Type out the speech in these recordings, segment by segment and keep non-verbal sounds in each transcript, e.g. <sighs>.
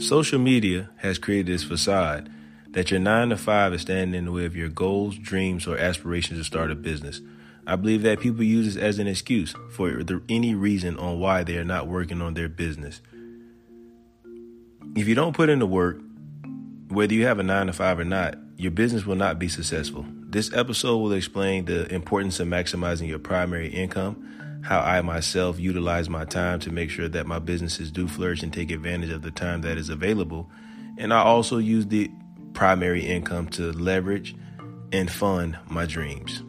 Social media has created this facade that your 9 to 5 is standing in the way of your goals, dreams, or aspirations to start a business. I believe that people use this as an excuse for any reason on why they are not working on their business. If you don't put in the work, whether you have a 9 to 5 or not, your business will not be successful. This episode will explain the importance of maximizing your primary income how I myself utilize my time to make sure that my businesses do flourish and take advantage of the time that is available. And I also use the primary income to leverage and fund my dreams.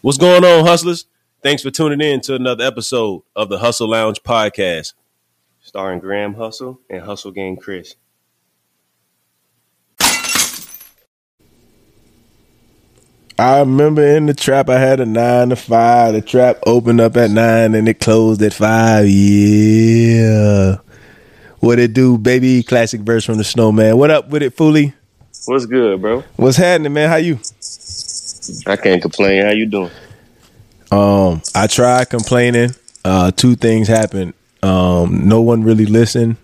What's going on, hustlers? Thanks for tuning in to another episode of the Hustle Lounge podcast, starring Graham Hustle and Hustle Gang Kris. I remember in the trap, I had a nine to five. The trap opened up at nine and it closed at five. Yeah. What it do, baby? Classic verse from the Snowman. What up with it, Fooly? What's good, bro? What's happening, man? How you? I can't complain. How you doing? Um, I tried complaining. Uh, two things happened. Um, no one really listened.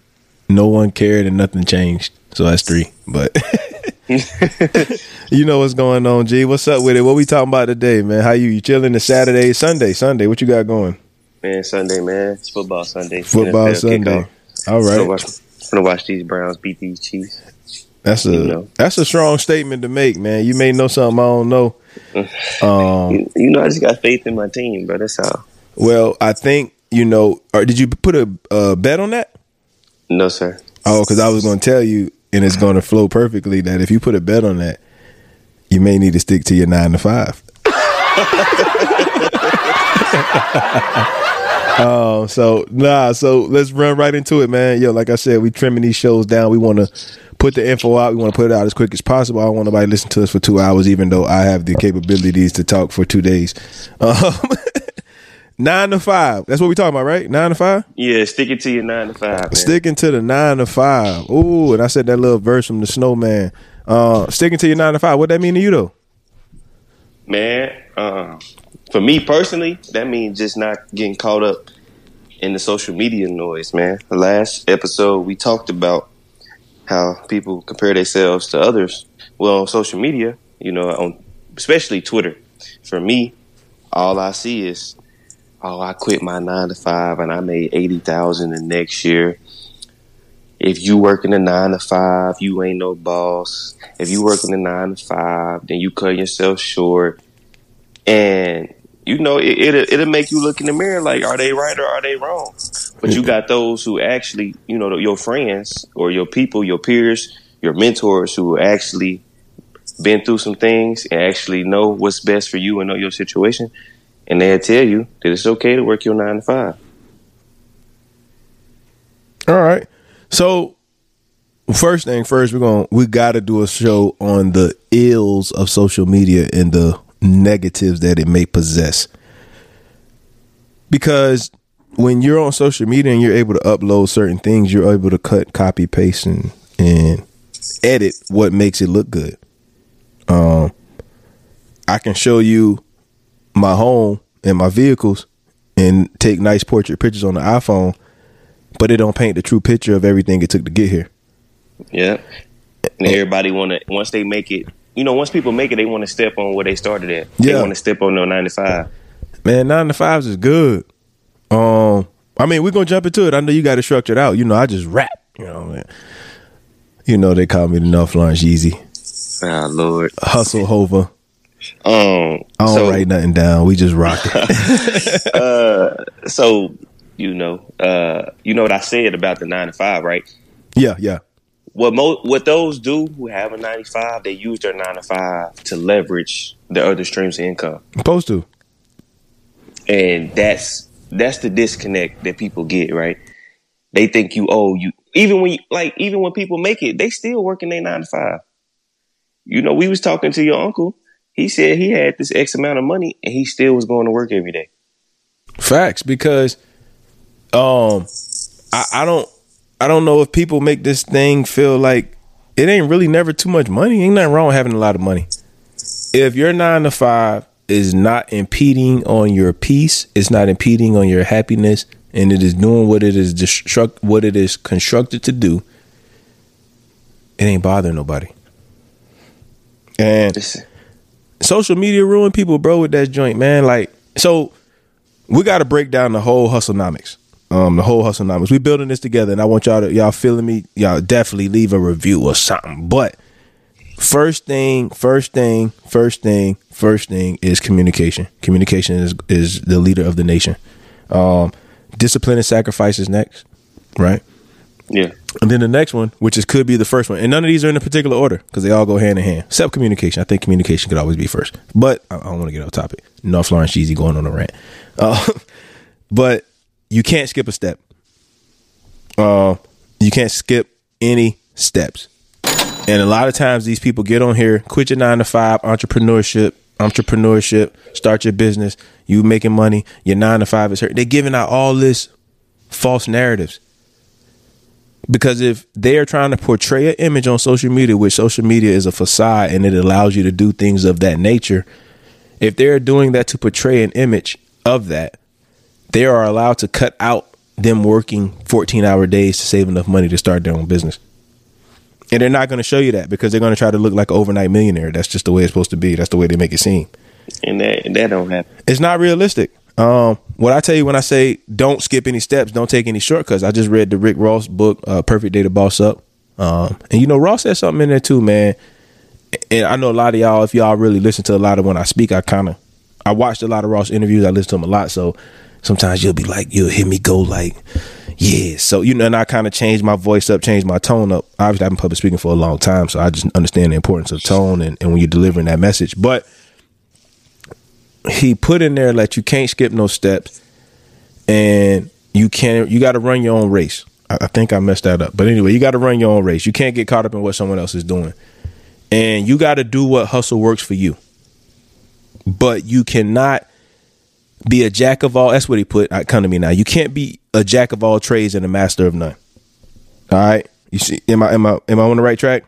No one cared, and nothing changed. So that's three. But <laughs> <laughs> you know what's going on, G. What's up with it? What we talking about today, man? How you? You chilling? The Saturday, Sunday, Sunday. What you got going? Man, Sunday, man. It's football Sunday. Football NFL Sunday. All right. Gonna watch, gonna watch these Browns beat these Chiefs. That's a you know. that's a strong statement to make, man. You may know something I don't know. <laughs> Um, you, you, know, I just got faith in my team, but that's how. Well, I think you know. Or did you put a uh, bet on that? No, sir. Oh, because I was going to tell you and it's going to flow perfectly. That if you put a bet on that, you may need to stick to your nine to five. <laughs> um, so nah, so let's run right into it, man. Yo, like I said, we trimming these shows down. We want to put the info out. We want to put it out as quick as possible. I don't want nobody to listen to us for two hours, even though I have the capabilities to talk for two days. Um, <laughs> Nine to five. That's what we talking about, right? Nine to five. Yeah, sticking to your nine to five. Man. Sticking to the nine to five. Ooh, and I said that little verse from the Snowman. Uh, sticking to your nine to five. What that mean to you though? Man, uh, for me personally, that means just not getting caught up in the social media noise. Man, the last episode we talked about how people compare themselves to others. Well, on social media, you know, on especially Twitter. For me, all I see is oh, I quit my nine to five and I made eighty thousand the next year. If you working in a nine to five, you ain't no boss. If you working in a nine to five, then you cut yourself short. And you know, it, it'll, it'll make you look in the mirror like, are they right or are they wrong? But you got those who actually, you know, your friends or your people, your peers, your mentors who actually been through some things and actually know what's best for you and know your situation and they'll tell you that it's okay to work your nine to five. All right. So first thing first, we're to we got to do a show on the ills of social media and the negatives that it may possess. Because when you're on social media and you're able to upload certain things, you're able to cut, copy, paste, and, and edit what makes it look good. Um, I can show you my home and my vehicles and take nice portrait pictures on the iPhone, but it don't paint the true picture of everything it took to get here. Yeah. And everybody want to once they make it, you know, once people make it, they want to step on where they started at. They want to step on their 95. Man, 9 to 5s is good. Um I mean, we're going to jump into it. I know you got it structured out. You know, I just rap, you know, man. You know, they call me the North Lawrence Yeezy. Ah, Lord. Hustle Hover. Um, I don't so, write nothing down. We just rock it. <laughs> uh, so you know, uh, you know what I said about the nine to five, right? Yeah, yeah. What mo- what those do who have a ninety five, they use their nine to five to leverage their other streams of income. Supposed to. And that's that's the disconnect that people get, right? They think you owe you even when you, like even when people make it, they still working their nine to five. You know, we was talking to your uncle he said he had this X amount of money and he still was going to work every day. Facts, because um I, I don't I don't know if people make this thing feel like it ain't really never too much money. Ain't nothing wrong with having a lot of money. If your nine to five is not impeding on your peace, it's not impeding on your happiness, and it is doing what it is destruct what it is constructed to do, it ain't bothering nobody. And social media ruin people, bro, with that joint, man. Like, so we got to break down the whole hustlenomics. Um, the whole hustlenomics. We building this together, and I want y'all to y'all feeling me. Y'all definitely leave a review or something. But first thing, first thing, first thing, first thing is communication. Communication is is the leader of the nation. Um, discipline and sacrifice is next, right? Yeah. And then the next one, which is could be the first one, and none of these are in a particular order because they all go hand in hand. Except communication. I think communication could always be first. But I, I don't want to get off topic. North Lawrence Yeezy going on a rant. Uh, <laughs> but you can't skip a step. Uh, you can't skip any steps. And a lot of times these people get on here, quit your nine to five, entrepreneurship, entrepreneurship, start your business, you making money, your nine to five is hurt. They're giving out all this false narratives. Because if they are trying to portray an image on social media, which social media is a facade and it allows you to do things of that nature, if they're doing that to portray an image of that, they are allowed to cut out them working 14 hour days to save enough money to start their own business. And they're not going to show you that because they're going to try to look like an overnight millionaire. That's just the way it's supposed to be. That's the way they make it seem. And that that don't happen. It's not realistic. Um, what I tell you when I say don't skip any steps, don't take any shortcuts. I just read the Rick Ross book, uh, Perfect Day to Boss Up. Um, and you know, Ross said something in there too, man. And I know a lot of y'all, if y'all really listen to a lot of when I speak, I kind of, I watched a lot of Ross interviews. I listen to him a lot. So sometimes you'll be like, you'll hear me go like, yeah. So, you know, and I kind of changed my voice up, changed my tone up. Obviously, I've been public speaking for a long time. So I just understand the importance of tone and, and when you're delivering that message. But he put in there that you can't skip no steps and you can't, you got to run your own race. I, I think I messed that up. But anyway, you got to run your own race. You can't get caught up in what someone else is doing. And you got to do what hustle works for you. But you cannot be a jack of all. That's what he put. Come to me now. You can't be a jack of all trades and a master of none. All right. You see? Am I am I am I on the right track?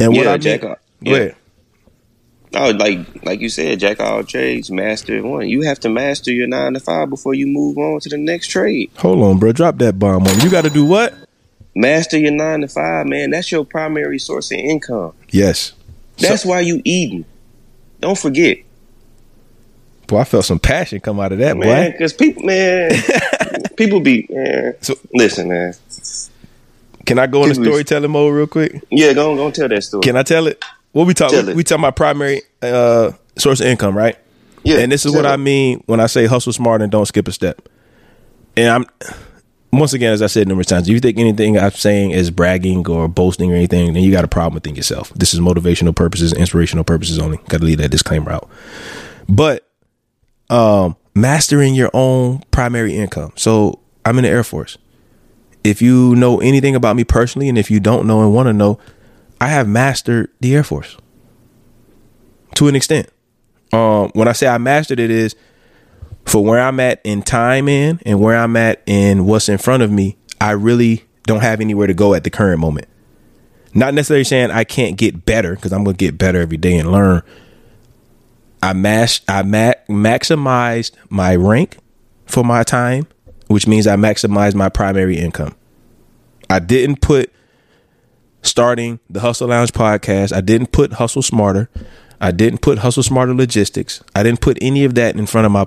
And what yeah, I jack. Mean, yeah. No, like like you said, jack all trades, master one. You have to master your nine to five before you move on to the next trade. Hold on, bro. Drop that bomb on. You got to do what? Master your nine to five, man. That's your primary source of income. Yes. That's so, why you eating. Don't forget. Boy, I felt some passion come out of that, man. Because people, man, <laughs> people be, man. So listen, man. Can I go into storytelling mode real quick? Yeah, go on, go on, tell that story. Can I tell it? What we talk? We, we talking about primary uh, source of income, right? Yeah. And this is what it. I mean when I say hustle smart and don't skip a step. And I'm once again, as I said numerous times, if you think anything I'm saying is bragging or boasting or anything, then you got a problem within yourself. This is motivational purposes, inspirational purposes only. Got to leave that disclaimer out. But um, mastering your own primary income. So I'm in the Air Force. If you know anything about me personally, and if you don't know and want to know, I have mastered the Air Force to an extent. Um, when I say I mastered it, is for where I'm at in time in and where I'm at in what's in front of me. I really don't have anywhere to go at the current moment. Not necessarily saying I can't get better because I'm going to get better every day and learn, I mass I ma- maximized my rank for my time, which means I maximized my primary income. I didn't put starting the Hustle Lounge podcast. I didn't put Hustle Smarter. I didn't put Hustle Smarter Logistics. I didn't put any of that in front of my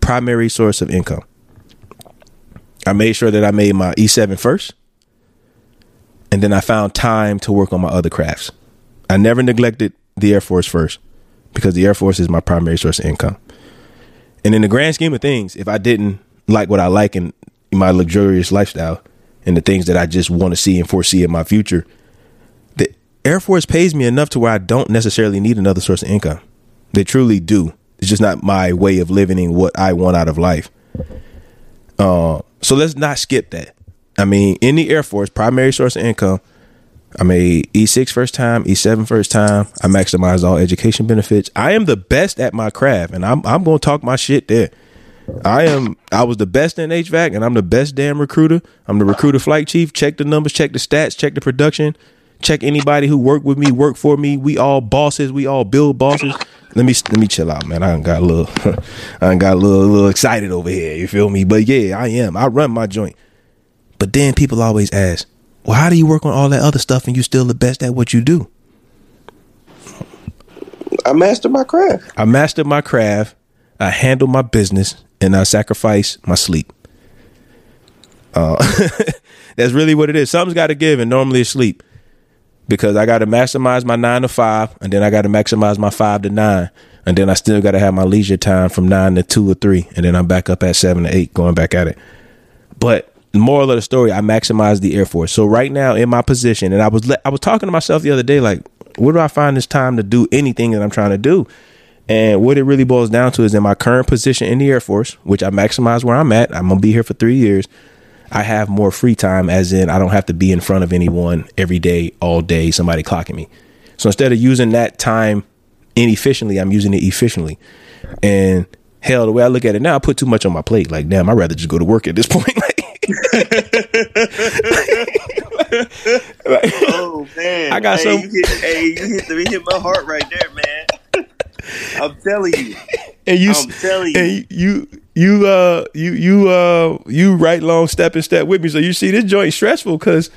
primary source of income. I made sure that I made my E7 first. And then I found time to work on my other crafts. I never neglected the Air Force first because the Air Force is my primary source of income. And in the grand scheme of things, if I didn't like what I like in my luxurious lifestyle and the things that I just want to see and foresee in my future, the Air Force pays me enough to where I don't necessarily need another source of income. They truly do. It's just not my way of living and what I want out of life. Uh, so let's not skip that. I mean, in the Air Force, primary source of income I made E6 first time, E7 first time. I maximized all education benefits. I am the best at my craft, and I'm I'm gonna talk my shit there. I am. I was the best in HVAC, and I'm the best damn recruiter. I'm the recruiter flight chief. Check the numbers, check the stats, check the production, check anybody who worked with me, work for me. We all bosses. We all build bosses. let me let me chill out, man. I got a little, <laughs> I got a little, a little excited over here. You feel me? But yeah, I am. I run my joint. But then people always ask, well, how do you work on all that other stuff and you still the best at what you do? I master my craft. I master my craft. I handle my business, and I sacrifice my sleep. Uh, <laughs> that's really what it is. Something's got to give, and normally it's sleep because I got to maximize my nine to five, and then I got to maximize my five to nine, and then I still got to have my leisure time from nine to two or three, and then I'm back up at seven to eight, going back at it. But the moral of the story, I maximize the Air Force. So right now in my position, and I was I was talking to myself the other day, like, where do I find this time to do anything that I'm trying to do? And what it really boils down to is in my current position in the Air Force, which I maximize where I'm at. I'm gonna be here for three years. I have more free time, as in I don't have to be in front of anyone every day, all day, somebody clocking me. So instead of using that time inefficiently, I'm using it efficiently. And hell, the way I look at it now, I put too much on my plate. Like, damn, I'd rather just go to work at this point. <laughs> <laughs> <laughs> like, oh man, I got hey, some. You hit, hey, you hit, the, you hit my heart right there. I'm telling you. <laughs> And you, I'm telling you. and you, you, uh, you, you, uh, you right long step and step with me. So you see, this joint stressful because,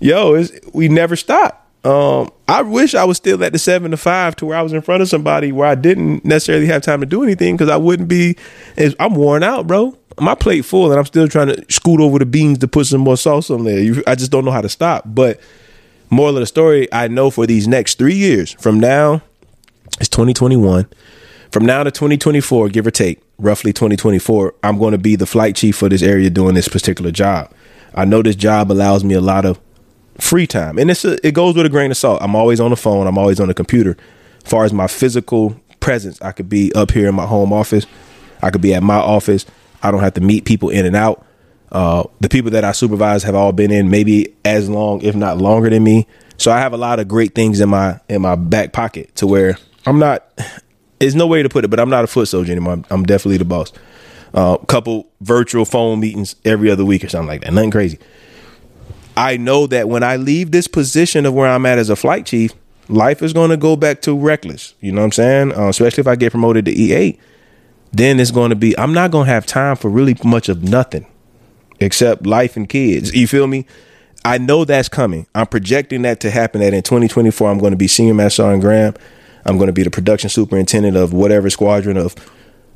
yo, it's, we never stop. Um, I wish I was still at the seven to five to where I was in front of somebody where I didn't necessarily have time to do anything because I wouldn't be. I'm worn out, bro. My plate full, and I'm still trying to scoot over the beans to put some more sauce on there. You, I just don't know how to stop. But moral of the story, I know for these next three years, from now, it's 2021. From now to 2024, give or take, roughly 2024, I'm going to be the flight chief for this area doing this particular job. I know this job allows me a lot of free time, and it's a, it goes with a grain of salt. I'm always on the phone. I'm always on the computer. As far as my physical presence, I could be up here in my home office. I could be at my office. I don't have to meet people in and out. Uh, the people that I supervise have all been in maybe as long, if not longer than me. So I have a lot of great things in my in my back pocket to where I'm not. There's no way to put it, but I'm not a foot soldier anymore. I'm, I'm definitely the boss. A uh, couple virtual phone meetings every other week or something like that. Nothing crazy. I know that when I leave this position of where I'm at as a flight chief, life is going to go back to reckless. You know what I'm saying? Uh, especially if I get promoted to E8, then it's going to be, I'm not going to have time for really much of nothing except life and kids. You feel me? I know that's coming. I'm projecting that to happen that in 2024, I'm going to be senior master sergeant Graham. I'm going to be the production superintendent of whatever squadron of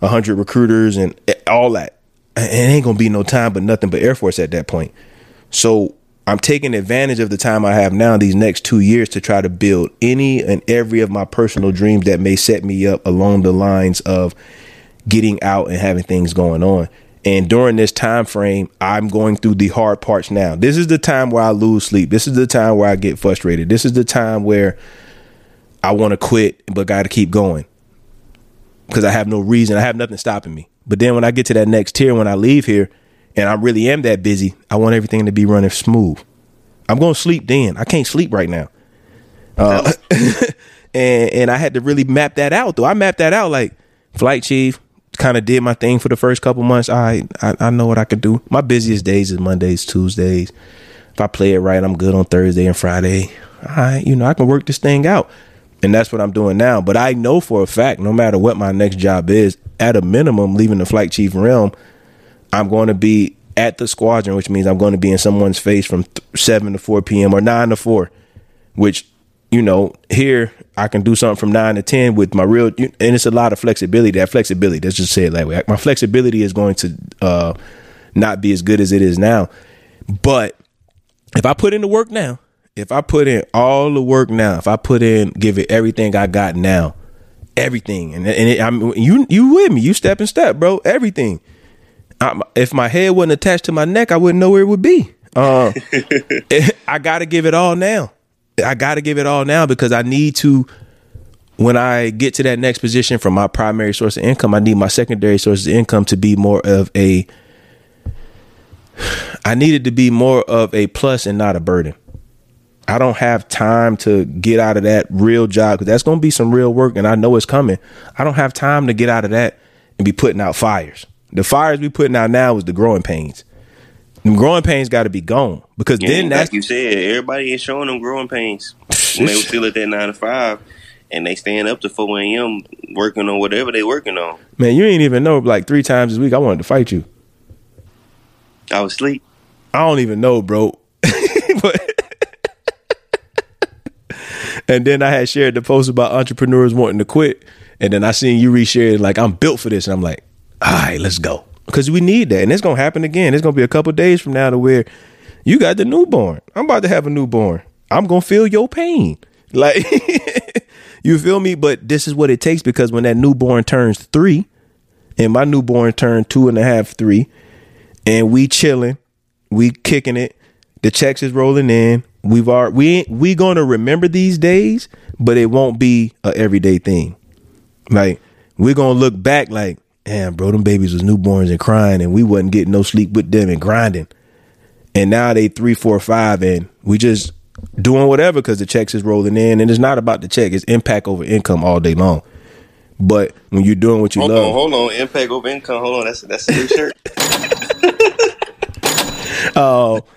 100 recruiters and all that. And it ain't going to be no time but nothing but Air Force at that point. So I'm taking advantage of the time I have now, these next two years, to try to build any and every of my personal dreams that may set me up along the lines of getting out and having things going on. And during this time frame, I'm going through the hard parts now. This is the time where I lose sleep. This is the time where I get frustrated. This is the time where I want to quit, but got to keep going because I have no reason. I have nothing stopping me. But then when I get to that next tier, when I leave here, and I really am that busy, I want everything to be running smooth. I'm going to sleep then. I can't sleep right now. Uh, <laughs> and and I had to really map that out though. I mapped that out like flight chief, kind of did my thing for the first couple months. I, I I know what I could do. My busiest days is Mondays, Tuesdays. If I play it right, I'm good on Thursday and Friday. I you know I can work this thing out, and that's what I'm doing now. But I know for a fact, no matter what my next job is, at a minimum, leaving the flight chief realm, I'm going to be at the squadron, which means I'm going to be in someone's face from th- seven to four p.m. or nine to four, which you know, here I can do something from nine to ten with my real, and it's a lot of flexibility. That flexibility, let's just say it that way. My flexibility is going to uh, not be as good as it is now. But if I put in the work now, if I put in all the work now, if I put in, give it everything I got now, everything, and and it, I'm you you with me, you step and step, bro, everything. I, if my head wasn't attached to my neck, I wouldn't know where it would be. <laughs> Uh, I got to give it all now. I got to give it all now because I need to. When I get to that next position from my primary source of income, I need my secondary source of income to be more of a. <sighs> I needed to be more of a plus and not a burden. I don't have time to get out of that real job because that's going to be some real work, and I know it's coming. I don't have time to get out of that and be putting out fires. The fires we putting out now is the growing pains. The growing pains got to be gone because Yeah, then that's like you said, everybody ain't showing them growing pains when they were still at that nine to five. and they stand up to four a.m. working on whatever they working on. Man, you ain't even know. Like three times this week, I wanted to fight you. I was asleep. I don't even know, bro. <laughs> but and then I had shared the post about entrepreneurs wanting to quit, and then I seen you reshare it like I'm built for this, and I'm like, all right, let's go because we need that, and it's gonna happen again. It's gonna be a couple days from now to where you got the newborn. I'm about to have a newborn. I'm gonna feel your pain, <laughs> like <laughs> you feel me. But this is what it takes because when that newborn turns three, and my newborn turned two and a half, three, and we chilling, we kicking it. The checks is rolling in. We've already we ain't we gonna remember these days, but it won't be a everyday thing. Like we're gonna look back like, damn, bro, them babies was newborns and crying, and we wasn't getting no sleep with them and grinding. And now they three, four, five, and we just doing whatever because the checks is rolling in, and it's not about the check; it's impact over income all day long. But when you're doing what you hold love, on, hold on, impact over income. Hold on, that's that's a new shirt. uh, <laughs>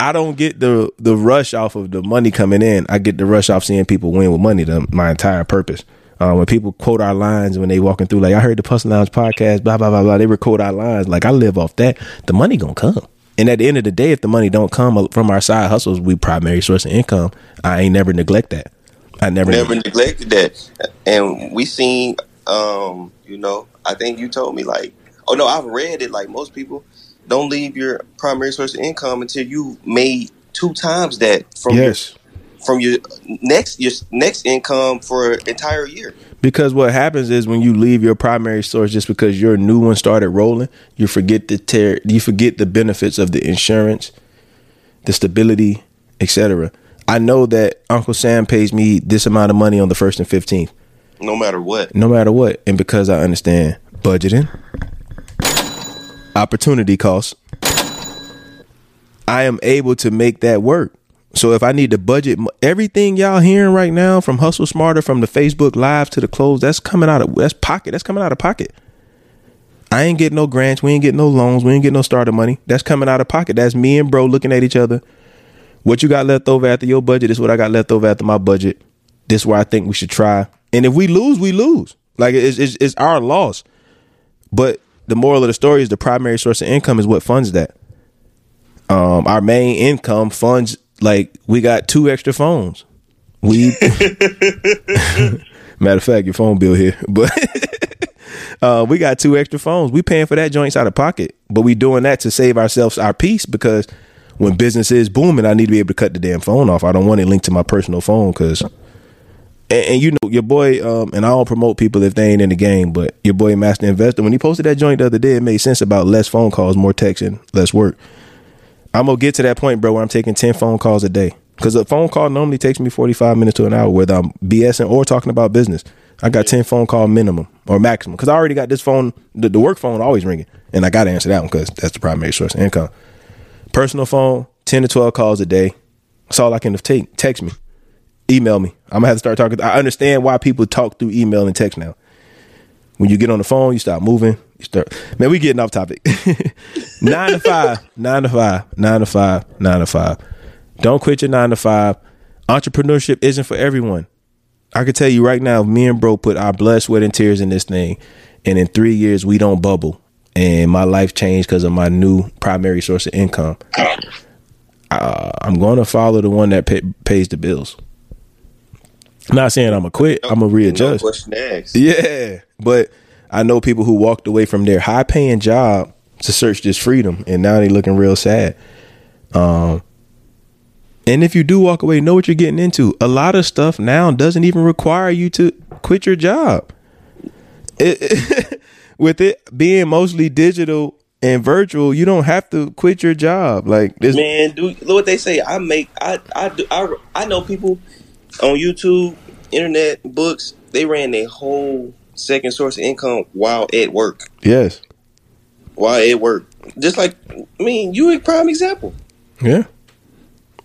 I don't get the the rush off of the money coming in. I get the rush off seeing people win with money. The, my entire purpose. Uh, when people quote our lines when they walking through, like I heard the Hustle Lounge podcast, blah blah blah blah. They record our lines. Like I live off that. The money gonna come. And at the end of the day, if the money don't come from our side hustles, we primary source of income. I ain't never neglect that. I never never neglected that. And we seen, um, you know, I think you told me like, oh no, I've read it. Like most people, don't leave your primary source of income until you made two times that from yes. your from your next your next income for an entire year. Because what happens is when you leave your primary source just because your new one started rolling, you forget the ter- you forget the benefits of the insurance, the stability, etc. I know that Uncle Sam pays me this amount of money on the first and fifteenth. No matter what. No matter what. And because I understand budgeting, opportunity cost, I am able to make that work. So if I need to budget everything y'all hearing right now from Hustle Smarter, from the Facebook Live to the close, that's coming out of that's pocket. That's coming out of pocket. I ain't getting no grants. We ain't getting no loans. We ain't getting no starter money. That's coming out of pocket. That's me and bro looking at each other. What you got left over after your budget is what I got left over after my budget. This is where I think we should try. And if we lose, we lose. Like it's, it's, it's our loss. But the moral of the story is the primary source of income is what funds that. Um, our main income funds like we got two extra phones. We <laughs> <laughs> matter of fact, your phone bill here, <laughs> but uh, we got two extra phones. We paying for that joints out of pocket, but we doing that to save ourselves our peace because when business is booming, I need to be able to cut the damn phone off. I don't want it linked to my personal phone because. And, and, you know your boy, um, and I don't promote people if they ain't in the game, but your boy Master Investor, when he posted that joint the other day, it made sense about less phone calls, more texting, less work. I'm gonna get to that point, bro, where I'm taking ten phone calls a day. Because a phone call normally takes me 45 minutes to an hour, whether I'm BSing or talking about business. I got 10 phone call minimum or maximum. Because I already got this phone, the, the work phone always ringing. And I got to answer that one because that's the primary source of income. Personal phone, 10 to 12 calls a day. That's all I can take. Text me, email me. I'm to have to start talking. I understand why people talk through email and text now. When you get on the phone, you stop moving. You start. Man, we getting off topic. <laughs> nine to five, nine to five, nine to five, nine to five. Don't quit your nine to five. Entrepreneurship isn't for everyone. I can tell you right now, me and bro put our blood, sweat, and tears in this thing, and in three years we don't bubble. And my life changed because of my new primary source of income. Uh, I'm going to follow the one that pay, pays the bills. Not saying I'm gonna quit. I'm gonna readjust. No yeah, but I know people who walked away from their high paying job to search this freedom, and now they looking real sad. Um, and if you do walk away, know what you're getting into. A lot of stuff now doesn't even require you to quit your job. It, it, <laughs> with it being mostly digital and virtual, you don't have to quit your job. Like this, man, do look what they say. I make I I do I I know people on YouTube, internet, books. They ran their whole second source of income while at work. Yes. While at work, just like I mean, you a prime example. Yeah.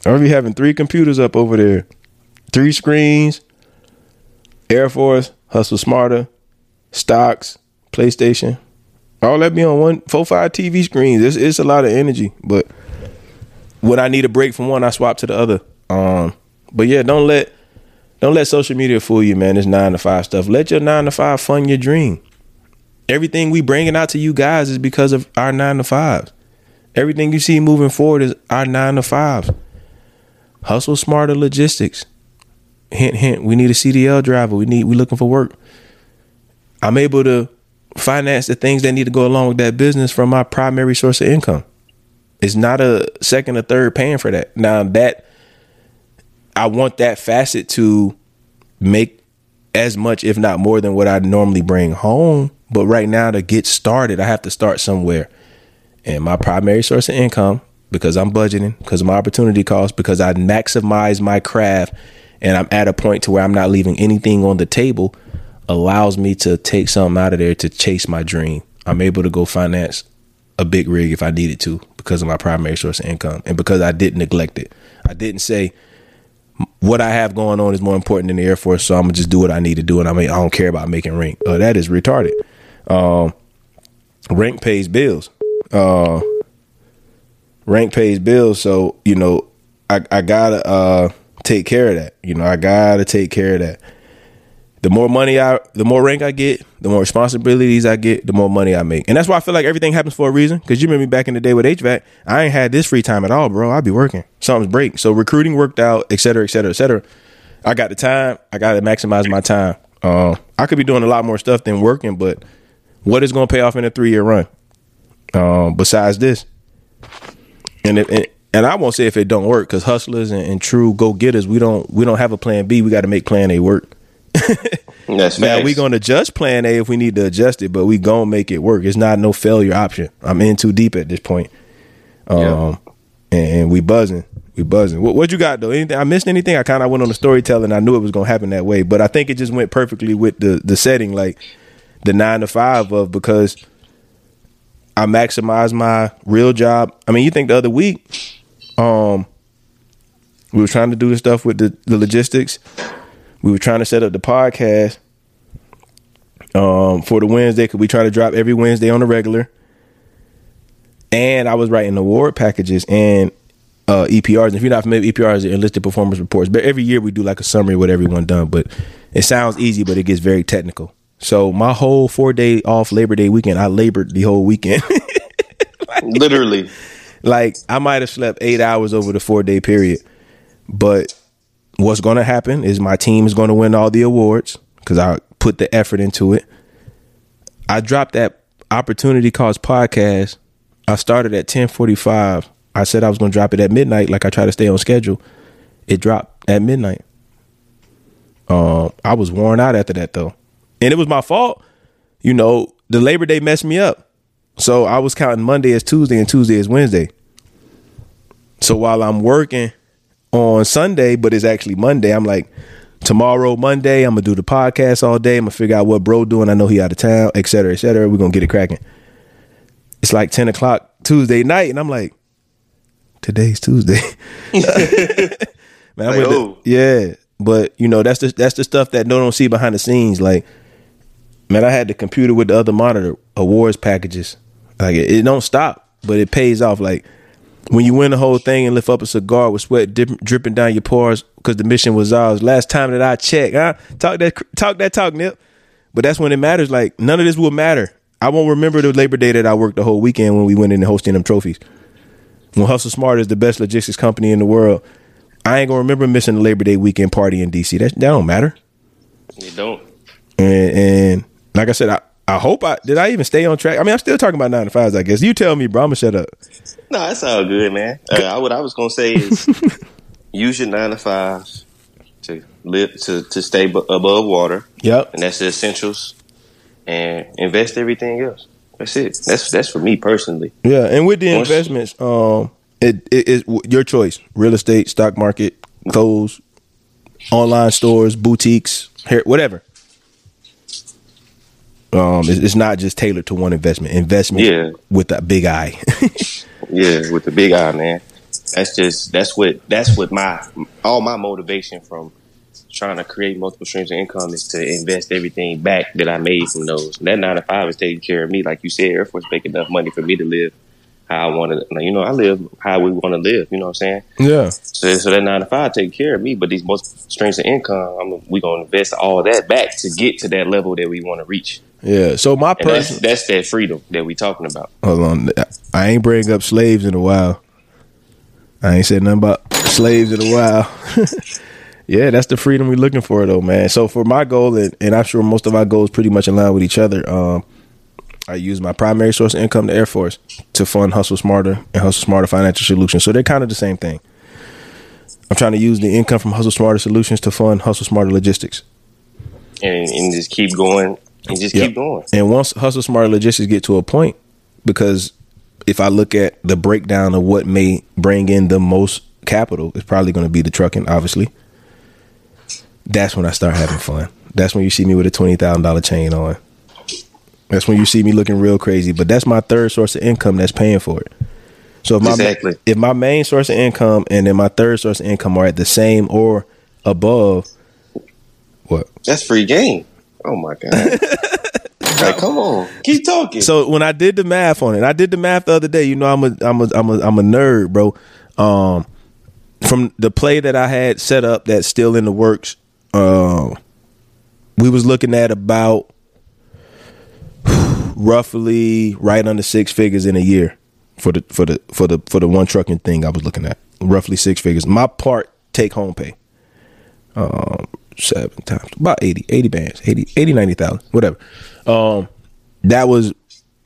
I'll be having three computers up over there, three screens, Air Force, Hustle Smarter, Stocks, PlayStation. All that be on one four five TV screens. It's it's a lot of energy, but when I need a break from one, I swap to the other. Um, but yeah, don't let Don't let social media fool you, man. It's nine to five stuff. Let your nine to five fund your dream. Everything we bringing out to you guys is because of our nine to fives. Everything you see moving forward is our nine to fives. Hustle smarter logistics. Hint, hint. We need a CDL driver. We need. We looking for work. I'm able to finance the things that need to go along with that business from my primary source of income. It's not a second or third paying for that. Now that I want that facet to make as much, if not more, than what I normally bring home. But right now, to get started, I have to start somewhere. And my primary source of income, because I'm budgeting, because of my opportunity cost, because I maximize my craft, and I'm at a point to where I'm not leaving anything on the table, allows me to take something out of there to chase my dream. I'm able to go finance a big rig if I needed to because of my primary source of income and because I didn't neglect it. I didn't say what I have going on is more important than the Air Force, so I'm gonna just do what I need to do, and I mean I don't care about making rank. Uh, that is retarded. Um, rank pays bills. Uh, rank pays bills, so you know I I gotta uh, take care of that. You know I gotta take care of that the more money I, the more rank I get, the more responsibilities I get, the more money I make. And that's why I feel like everything happens for a reason. Cause you remember me back in the day with HVAC, I ain't had this free time at all, bro. I'd be working. Something's break. So recruiting worked out, et cetera, et cetera, et cetera. I got the time. I got to maximize my time. Uh, I could be doing a lot more stuff than working, but what is going to pay off in a three year run? Um, besides this, and if, and, and I won't say if it don't work, because hustlers and, and true go getters, we don't we don't have a plan B. We got to make plan A work. <laughs> That's now facts. we gonna adjust plan A if we need to adjust it, but we gonna make it work. It's not no failure option. I'm in too deep at this point. Um, Yeah. and, and we buzzing, we buzzing. What, what you got though? Anything I missed? Anything? I kind of went on the storytelling. I knew it was gonna happen that way, but I think it just went perfectly with the the setting, like the nine to five of because I maximize my real job. I mean, you think the other week, um, we were trying to do the stuff with the, the logistics. We were trying to set up the podcast um, for the Wednesday because we try to drop every Wednesday on the regular. And I was writing award packages and uh, EPRs. And if you're not familiar, EPRs are enlisted performance reports. But every year we do like a summary of what everyone done. But it sounds easy, but it gets very technical. So my whole four day off Labor Day weekend, I labored the whole weekend. <laughs> Literally. like I might have slept eight hours over the four day period. But what's going to happen is my team is going to win all the awards because I put the effort into it. I dropped that opportunity cost podcast. I started at ten forty five. I said I was going to drop it at midnight, like I try to stay on schedule. It dropped at midnight. Um, I was worn out after that though, and it was my fault. You know, the Labor Day messed me up, so I was counting Monday as Tuesday and Tuesday as Wednesday. So while I'm working on Sunday, but it's actually Monday, I'm like, tomorrow, Monday, I'm gonna do the podcast all day. I'm gonna figure out what bro doing. I know he out of town, et cetera, et cetera. We're gonna get it cracking. It's like 10 o'clock Tuesday night, and I'm like, today's Tuesday. <laughs> Man, I Like, to- oh. yeah. But you know, that's the that's the stuff that no don't see behind the scenes. Like, man, I had the computer with the other monitor awards packages. Like it, it don't stop, but it pays off. Like when you win the whole thing and lift up a cigar with sweat dip, dripping down your pores because the mission was ours. Last time that I checked, huh? Talk that talk that talk, Nip. But that's when it matters. Like none of this will matter. I won't remember the Labor Day that I worked the whole weekend when we went in and hosting them trophies. When Hustle Smart is the best logistics company in the world, I ain't gonna remember missing the Labor Day weekend party in DC. That that don't matter. You don't. And, and like I said, I, I hope I did. I even stay on track. I mean, I'm still talking about nine to fives. I guess you tell me, bro. I'm gonna shut up. <laughs> No, that's all good, man. Uh, what I was gonna say is <laughs> use your nine to five to live to to stay bu- above water, Yep. and that's the essentials. And invest everything else. That's it. That's that's for me personally. Yeah, and with the Once- investments, um, it it is your choice: real estate, stock market, clothes, online stores, boutiques, hair, whatever. Um, it's, it's not just tailored to one investment. Investment, Yeah. with a big eye. <laughs> Yeah, with the big eye, man. That's just that's what that's what my all my motivation from trying to create multiple streams of income is to invest everything back that I made from those. And that nine to five is taking care of me, like you said. Air Force making enough money for me to live how I want to, you know, I live how we want to live. You know what I'm saying? Yeah. So, so that nine to five take care of me, but these most streams of income, I'm, we gonna invest all that back to get to that level that we want to reach. Yeah. So my And that's person, that's that freedom that we talking about. hold on, I ain't bring up slaves in a while. I ain't said nothing about slaves in a while. <laughs> yeah, that's the freedom we're looking for, though, man. So for my goal, and, and I'm sure most of our goals pretty much in line with each other. Um, I use my primary source of income, the Air Force, to fund Hustle Smarter and Hustle Smarter Financial Solutions. So they're kind of the same thing. I'm trying to use the income from Hustle Smarter Solutions to fund Hustle Smarter Logistics. And, and just keep going and just Yep. keep going. And once Hustle Smart Logistics get to a point, because if I look at the breakdown of what may bring in the most capital, it's probably going to be the trucking, obviously. That's when I start having fun. That's when you see me with a twenty thousand dollar chain on. That's when you see me looking real crazy. But that's my third source of income that's paying for it. So if my Exactly. if my main source of income and then my third source of income are at the same or above, what? That's free game. Oh my god! <laughs> like, come on, keep talking. So when I did the math on it, I did the math the other day. You know, I'm a I'm a I'm a I'm a nerd, bro. Um, from the play that I had set up that's still in the works, um, we was looking at about <sighs> roughly right under six figures in a year for the for the for the for the one trucking thing I was looking at. Roughly six figures. My part take home pay. Um seven times about 80 80 bands 80 80 90,000 whatever. Um that was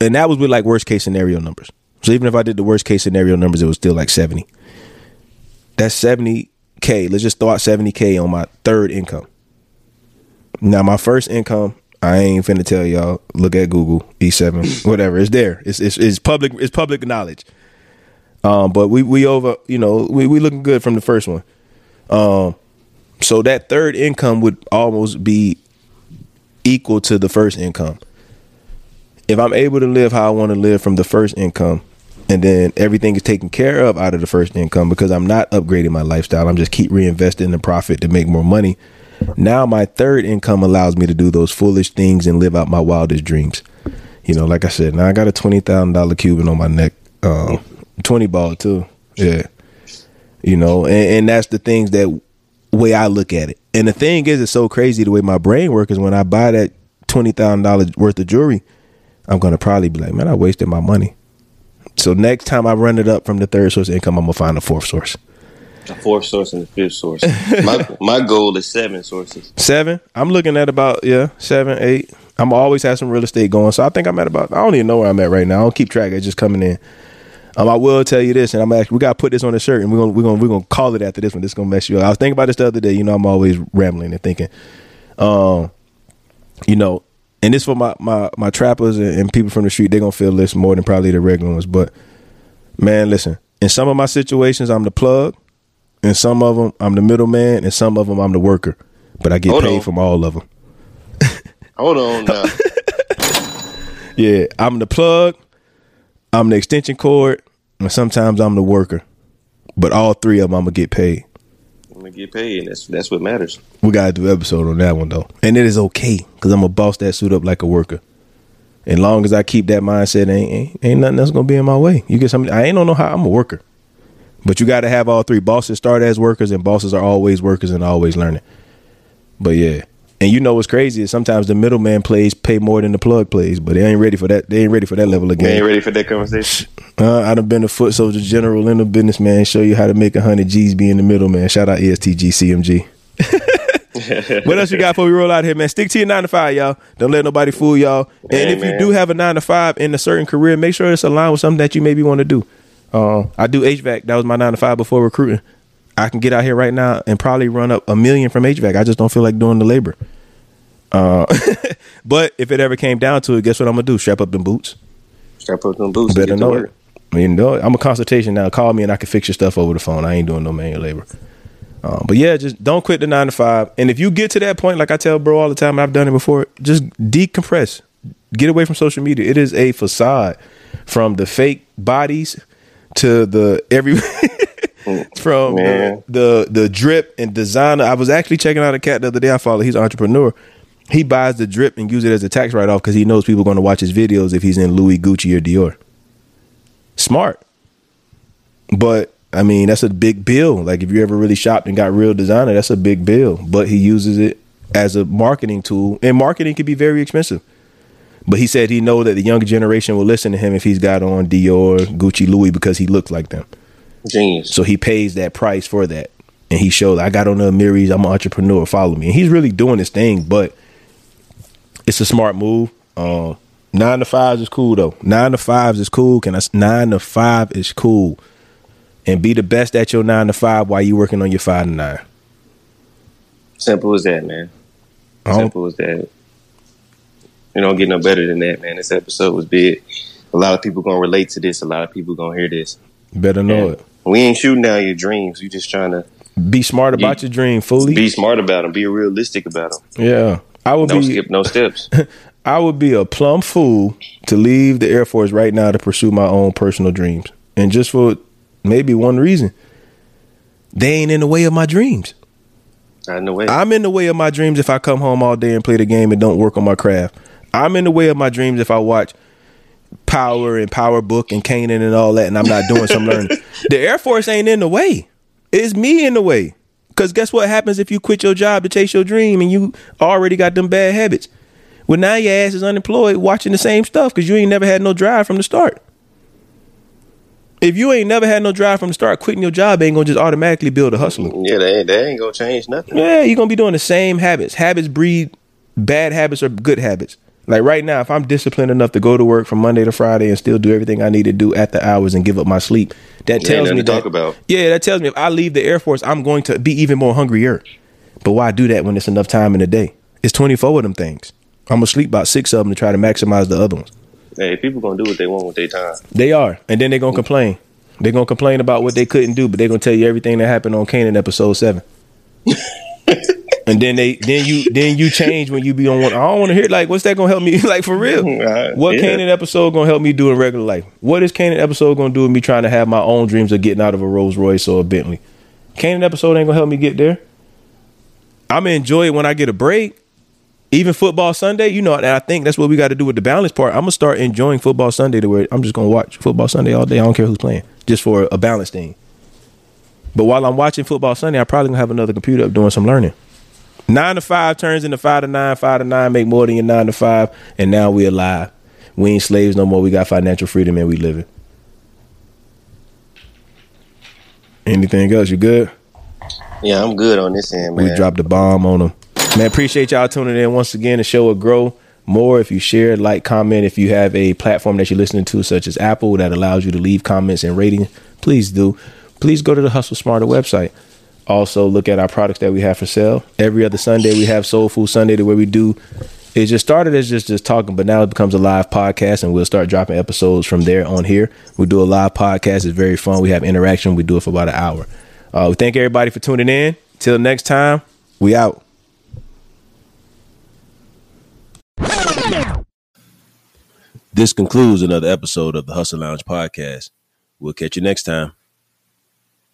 and that was with like worst case scenario numbers. So even if I did the worst case scenario numbers it was still like 70. That's 70k. Let's just throw out 70k on my third income. Now my first income, I ain't finna tell y'all. Look at Google E7, <laughs> whatever. It's there. It's it's, it's public. It's public knowledge. Um, but we we over. You know, we we looking good from the first one. Um, so that third income would almost be equal to the first income. If I'm able to live how I want to live from the first income, and then everything is taken care of out of the first income because I'm not upgrading my lifestyle. I'm just keep reinvesting the profit to make more money. Now my third income allows me to do those foolish things and live out my wildest dreams. You know, like I said, now I got a twenty thousand dollar Cuban on my neck, um, twenty ball too. Yeah, you know, and, and that's the things that way I look at it. And the thing is, it's so crazy the way my brain works is when I buy that twenty thousand dollars worth of jewelry, I'm gonna probably be like, man, I wasted my money. So next time I run it up from the third source income, I'm gonna find a fourth source. the fourth source and the fifth source. my <laughs> my goal is seven sources. Seven. I'm looking at about yeah, seven, eight. I'm always have some real estate going, so I think I'm at about. I don't even know where I'm at right now. I don't keep track. It's just coming in. Um, I will tell you this, and I'm actually we gotta put this on the shirt, and we're gonna we're gonna we're gonna call it after this one. This is gonna mess you up. I was thinking about this the other day. You know, I'm always rambling and thinking. Um, you know, and this for my my my trappers and, and people from the street. They're gonna feel this more than probably the regular ones. But man, listen. In some of my situations, I'm the plug. In some of them, I'm the middleman. and some of them, I'm the worker. But I get Hold paid on. from all of them. Hold on now. <laughs> Yeah, I'm the plug, I'm the extension cord, and sometimes I'm the worker. But all three of them, I'm gonna get paid. I'm gonna get paid. And that's that's what matters. We gotta do an episode on that one though, and it is okay because I'm gonna boss that suit up like a worker. And long as I keep that mindset, ain't ain't, ain't nothing else gonna be in my way. You get something. I ain't don't know how I'm a worker, but you got to have all three. Bosses start as workers, and bosses are always workers and always learning. But yeah, and you know what's crazy is sometimes the middleman plays pay more than the plug plays, but they ain't ready for that. They ain't ready for that level of game. ain't ready for that conversation? <laughs> Uh, I done been a foot soldier general in the business, man. Show you how to make a hundred G's be in the middle, man. Shout out ESTG CMG. <laughs> what else you got before we roll out here, man? Stick to your nine to five, y'all. Don't let nobody fool y'all. And if you do have a nine to five in a certain career, make sure it's aligned with something that you maybe want to do. Uh, I do HVAC. That was my nine to five before recruiting. I can get out here right now and probably run up a million from HVAC. I just don't feel like doing the labor. Uh, <laughs> but if it ever came down to it, guess what I'm gonna do? Strap up them boots. Strap up them boots. Better know it. Mean, no, I'm a consultation now. Call me and I can fix your stuff over the phone. I ain't doing no manual labor. Um, but yeah, just don't quit the nine to five. And if you get to that point, like I tell bro all the time, and I've done it before, just decompress. Get away from social media. It is a facade from the fake bodies to the every <laughs> from the, the the drip and designer. I was actually checking out a cat the other day. I follow. He's an entrepreneur. He buys the drip and use it as a tax write off because he knows people are going to watch his videos if he's in Louis, Gucci, or Dior. Smart. But I mean, that's a big bill. Like if you ever really shopped and got real designer, that's a big bill. But he uses it as a marketing tool, and marketing can be very expensive. But he said he know that the younger generation will listen to him if he's got on Dior, Gucci, Louis because he looks like them. Genius. So he pays that price for that. And he shows I got on the Amiris, I'm an entrepreneur, follow me. And he's really doing his thing, but it's a smart move. Uh, nine to fives is cool though. Nine to fives is cool. Can I nine to five is cool. And be the best at your nine to five while you working on your five to nine. Simple as that, man. Simple as that. You don't get no better than that, man. This episode was big. A lot of people gonna relate to this. A lot of people gonna hear this. You better know And it. We ain't shooting down your dreams. We just trying to Be smart about You- your dream, fully. be smart about them. Be realistic about them. yeah. I would Don't be skip no steps. <laughs> I would be a plumb fool to leave the Air Force right now to pursue my own personal dreams. And just for maybe one reason. They ain't in the way of my dreams. Not in the way. I'm in the way of my dreams if I come home all day and play the game and don't work on my craft. I'm in the way of my dreams if I watch Power and Power Book and Kanan and all that and I'm not doing some <laughs> learning. The Air Force ain't in the way. It's me in the way. Cause guess what happens if you quit your job to chase your dream and you already got them bad habits? Well, now your ass is unemployed watching the same stuff because you ain't never had no drive from the start. If you ain't never had no drive from the start, quitting your job ain't gonna just automatically build a hustler. yeah, they ain't, they ain't gonna change nothing. Yeah, you're gonna be doing the same habits. Habits breed bad habits or good habits. Like right now, if I'm disciplined enough to go to work from Monday to Friday and still do everything I need to do at the hours and give up my sleep, that Yeah, tells me to that, talk about. Yeah, that tells me if I leave the Air Force, I'm going to be even more hungrier. But why do that when it's enough time in the day? It's 24 of them things. I'm gonna sleep about six of them to try to maximize the other ones. Hey, people gonna do what they want with their time. They are, and then they're gonna complain. They're gonna complain about what they couldn't do, but they're gonna tell you everything that happened on Kanan episode seven. <laughs> and then they, then you, then you change when you be on one. I don't want to hear like, what's that gonna help me? <laughs> like for real, <laughs> Uh, what yeah. Kanan episode gonna help me do in regular life? What is Kanan episode gonna do with me trying to have my own dreams of getting out of a Rolls Royce or a Bentley? Kanan episode ain't gonna help me get there. I'm gonna enjoy it when I get a break. Even football Sunday, you know, and I think that's what we got to do with the balance part. I'm gonna start enjoying football Sunday to where I'm just gonna watch football Sunday all day. I don't care who's playing, just for a balance thing. But while I'm watching football Sunday, I probably gonna have another computer up doing some learning. Nine to five turns into five to nine. Five to nine make more than your nine to five, and now we alive. We ain't slaves no more. We got financial freedom and we living. Anything else? You good? Yeah, I'm good on this end, man. We dropped the bomb on them. Man, appreciate y'all tuning in once again. The show will grow more if you share, like, comment. If you have a platform that you're listening to, such as Apple, that allows you to leave comments and ratings, please do. Please go to the Hustle Smarter website. Also, look at our products that we have for sale. Every other Sunday, we have Soul Food Sunday, to where we do. It just started as just just talking, but now it becomes a live podcast, and we'll start dropping episodes from there on here. We do a live podcast; it's very fun. We have interaction. We do it for about an hour. Uh, we thank everybody for tuning in. Till next time, we out. This concludes another episode of the Hustle Lounge podcast. We'll catch you next time.